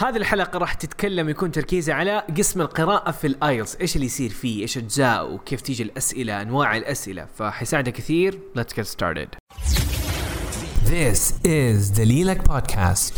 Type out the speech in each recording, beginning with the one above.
هذه الحلقة راح تتكلم يكون تركيزها على قسم القراءة في الآيلتس، إيش اللي يصير فيه، إيش اجزاء وكيف تيجي الأسئلة، أنواع الأسئلة، فحيساعدك كثير. Let's get started. This is the Lilac Podcast.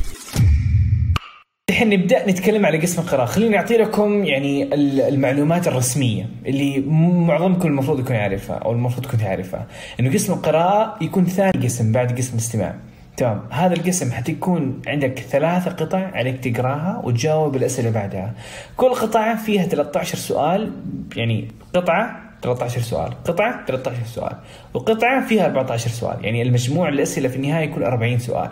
الحين نبدأ نتكلم على قسم القراءة، خليني أعطي لكم يعني المعلومات الرسمية اللي معظمكم المفروض يكون يعرفها أو المفروض تكون تعرفها، إنه قسم القراءة يكون ثاني قسم بعد قسم الاستماع. تمام. هذا القسم حتكون عندك ثلاثة قطع عليك تقراها وتجاوب الأسئلة بعدها. كل قطعة فيها 13 سؤال يعني قطعة 13 سؤال قطعة 13 سؤال وقطعة فيها 14 سؤال يعني المجموع الأسئلة في النهاية يكون 40 سؤال.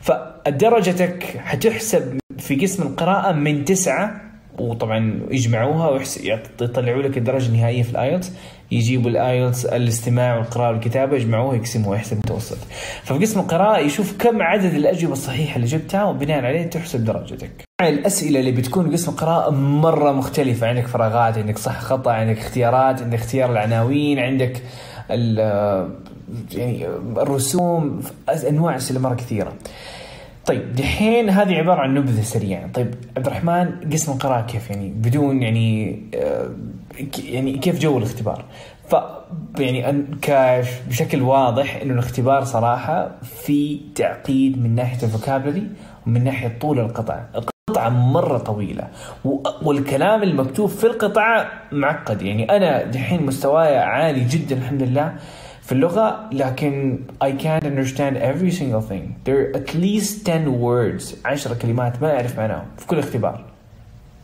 فدرجتك حتحسب في قسم القراءة من تسعة وطبعا يجمعوها ويطلعوا لك الدرجة النهائية في ال IELTS. يجيبوا ال IELTS الاستماع والقراءة والكتابة يجمعوها يقسموها يحسب المتوسط ففي قسم القراءة يشوف كم عدد الأجوبة الصحيحة اللي جبتها وبناء عليه تحسب درجتك. الأسئلة اللي بتكون قسم القراءة مرة مختلفة. عندك فراغات عندك صح خطأ عندك اختيارات عندك اختيار العناوين عندك يعني الرسوم أنواع أسئلة مرة كثيرة. طيب دحين هذه عبارة عن نبذة سريعة. طيب عبد الرحمن قسم القراءة كيف؟ يعني بدون يعني آه يعني كيف جو الاختبار؟ ف يعني كاش بشكل واضح إنه الاختبار صراحة في تعقيد من ناحية الفوكابلري ومن ناحية طول القطعه القطعة مرة طويلة. والكلام المكتوب في القطعة معقد. يعني أنا دحين مستواي عالي جدا الحمد لله في اللغة لكن I can't understand every single thing. There are at least 10 words 10 كلمات ما أعرف معناهم في كل اختبار.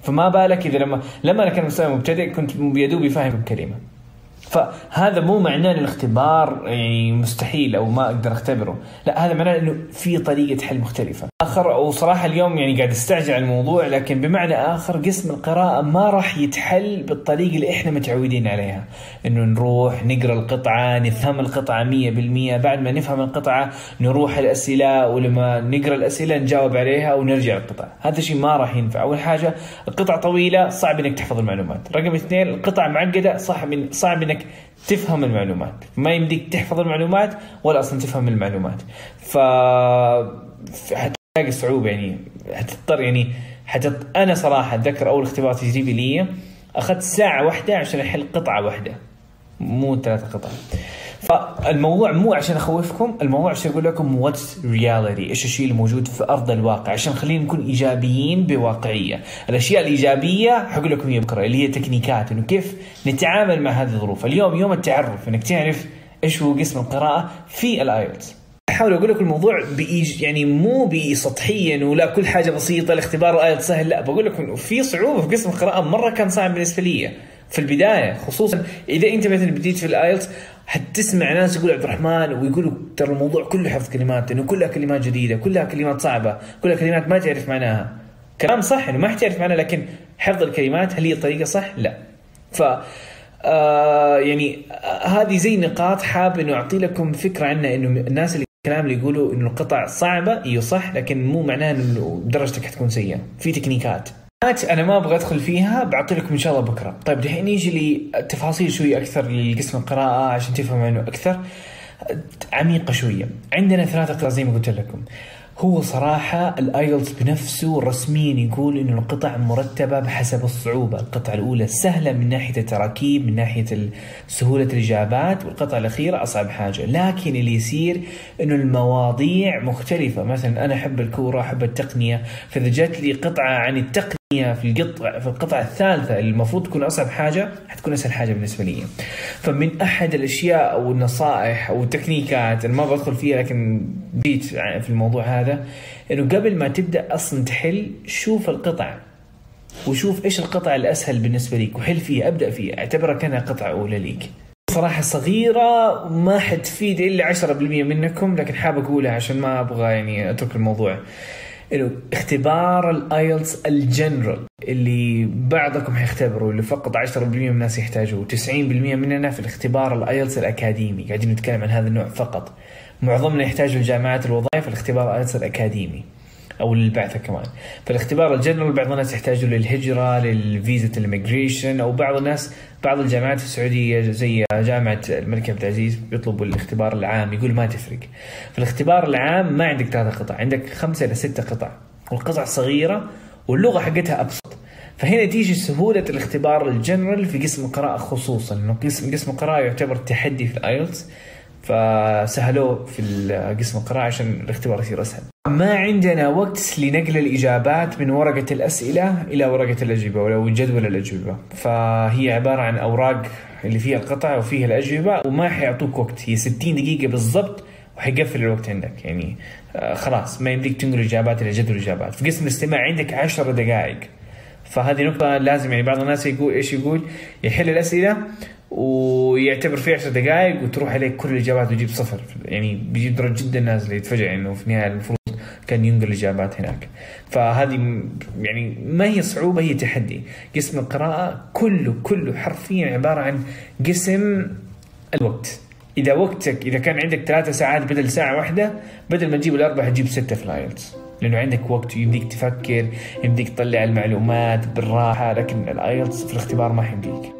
فما بالك إذا لما لما أنا كان مستوى مبتدئ كنت يا دوب فاهم كلمة. فهذا مو معناه ان الاختبار يعني مستحيل أو ما أقدر أختبره، لا هذا معناه إنه في طريقة حل مختلفة. آخر وصراحة اليوم يعني قاعد أستعجل على الموضوع لكن بمعنى آخر قسم القراءة ما راح يتحل بالطريقة اللي إحنا متعودين عليها، إنه نروح نقرأ القطعة، نفهم القطعة 100% بعد ما نفهم القطعة نروح الأسئلة ولما نقرأ الأسئلة نجاوب عليها ونرجع القطعه، هذا الشيء ما راح ينفع، أول حاجة القطعة طويلة صعب إنك تحفظ المعلومات، رقم اثنين القطعة معقدة صعب صعب إنك تفهم المعلومات. ما يمديك تحفظ المعلومات ولا أصلا تفهم المعلومات. ف حتلاقي صعوبة يعني. حتضطر يعني. حتط... أنا صراحة أتذكر أول اختبار تجريبي لي أخذت ساعة واحدة عشان أحل قطعة واحدة. مو ثلاثة قطع. فالموضوع مو عشان أخوفكم الموضوع عشان أقول لكم what's reality إيش الشيء الموجود في أرض الواقع؟ عشان خلينا نكون إيجابيين بواقعية. الأشياء الإيجابية حقول لكم إياها بكرة اللي هي تكنيكات إنه كيف نتعامل مع هذه الظروف. اليوم يوم التعرف إنك تعرف إيش هو قسم القراءة في ال IELTS. أحاول أقول لكم الموضوع بإيج يعني مو بسطحيا ولا كل حاجة بسيطة الاختبار ال IELTS سهل لا. بقول لكم في صعوبة في قسم القراءة مرة كان صعب بالنسبة لي. في البداية خصوصا إذا أنت مثلا بديت في ال IELTS حتسمع ناس يقول عبد الرحمن ويقولوا ترى الموضوع كله حفظ كلمات إنه كلها كلمات جديدة كلها كلمات صعبة كلها كلمات ما تعرف معناها. كلام صح إنه ما حتعرف معناها لكن حفظ الكلمات هل هي الطريقة صح؟ لا. ف آه يعني آه هذه زي نقاط حاب إنه أعطي لكم فكرة عنها إنه الناس اللي الكلام اللي يقولوا إنه القطع صعبة إيوه صح لكن مو معناه إنه درجتك حتكون سيئة. في تكنيكات. أنا ما أبغى أدخل فيها بعطي لكم إن شاء الله بكرة. طيب دحين نيجي لتفاصيل شوي أكثر لقسم القراءة عشان تفهموا عنه أكثر. عميقة شوية. عندنا ثلاثة قطع زي ما قلت لكم. هو صراحة ال IELTS بنفسه رسميا يقول إنه القطع مرتبة بحسب الصعوبة، القطعة الأولى سهلة من ناحية التراكيب، من ناحية سهولة الإجابات، والقطعة الأخيرة أصعب حاجة، لكن اللي يصير إنه المواضيع مختلفة، مثلا أنا أحب الكورة، أحب التقنية، فإذا جات لي قطعة عن التقنية في القطعة في القطعة الثالثة اللي المفروض تكون أصعب حاجة حتكون أسهل حاجة بالنسبة لي. فمن أحد الأشياء أو النصائح أو التكنيكات ما بدخل فيها لكن جيت في الموضوع هذا إنه قبل ما تبدأ أصلا تحل شوف القطع وشوف إيش القطعة الأسهل بالنسبة لك وحل فيها أبدأ فيها اعتبرها كأنها قطعة أولى ليك. صراحة صغيرة ما حتفيد إلا 10% منكم لكن حاب أقولها عشان ما أبغى يعني أترك الموضوع. إنه اختبار ال IELTS ال General اللي بعضكم حيختبروا اللي فقط 10% من الناس يحتاجوه 90% مننا في الاختبار ال IELTS الأكاديمي. قاعدين نتكلم عن هذا النوع فقط. معظمنا يحتاج الجامعات الوظائف الاختبار ال IELTS الأكاديمي. أو للبعثة كمان. فالاختبار الجنرال بعض الناس يحتاجوا للهجرة للفيزا ال immigration أو بعض الناس بعض الجامعات في السعودية زي جامعة الملك عبد العزيز بيطلبوا الاختبار العام يقول ما تفرق. فالاختبار العام ما عندك ثلاثة قطع عندك خمسة إلى ستة قطع. والقطع صغيرة واللغة حقتها أبسط. فهنا تيجي سهولة الاختبار الجنرال في قسم القراءة خصوصا إنه قسم قسم القراءة يعتبر تحدي في ال IELTS فسهلوه في قسم القراءة عشان الاختبار يصير أسهل. ما عندنا وقت لنقل الإجابات من ورقة الأسئلة إلى ورقة الأجوبة أو جدول الأجوبة، فهي عبارة عن أوراق اللي فيها القطع وفيها الأجوبة وما حيعطوك وقت، هي 60 دقيقة بالضبط وحيقفل الوقت عندك. يعني آه خلاص ما يمديك تنقل اجابات إلى جدول الإجابات، في قسم الاستماع عندك 10 دقائق. فهذه نقطة لازم يعني بعض الناس يقول إيش يقول؟ يحل الأسئلة ويعتبر في 10 دقائق وتروح عليك كل الإجابات ويجيب صفر. يعني بيجيب درجة جدا نازلة يتفاجئ إنه في النهاية المفروض كان ينقل الإجابات هناك. فهذه يعني ما هي صعوبة هي تحدي. قسم القراءة كله كله حرفيا عبارة عن قسم الوقت. إذا وقتك إذا كان عندك ثلاثة ساعات بدل ساعة واحدة بدل ما تجيب الأربعة تجيب ستة في الآيلتس لأنه عندك وقت يمديك تفكر يمديك تطلع المعلومات بالراحة لكن ال IELTS في الاختبار ما حيمديك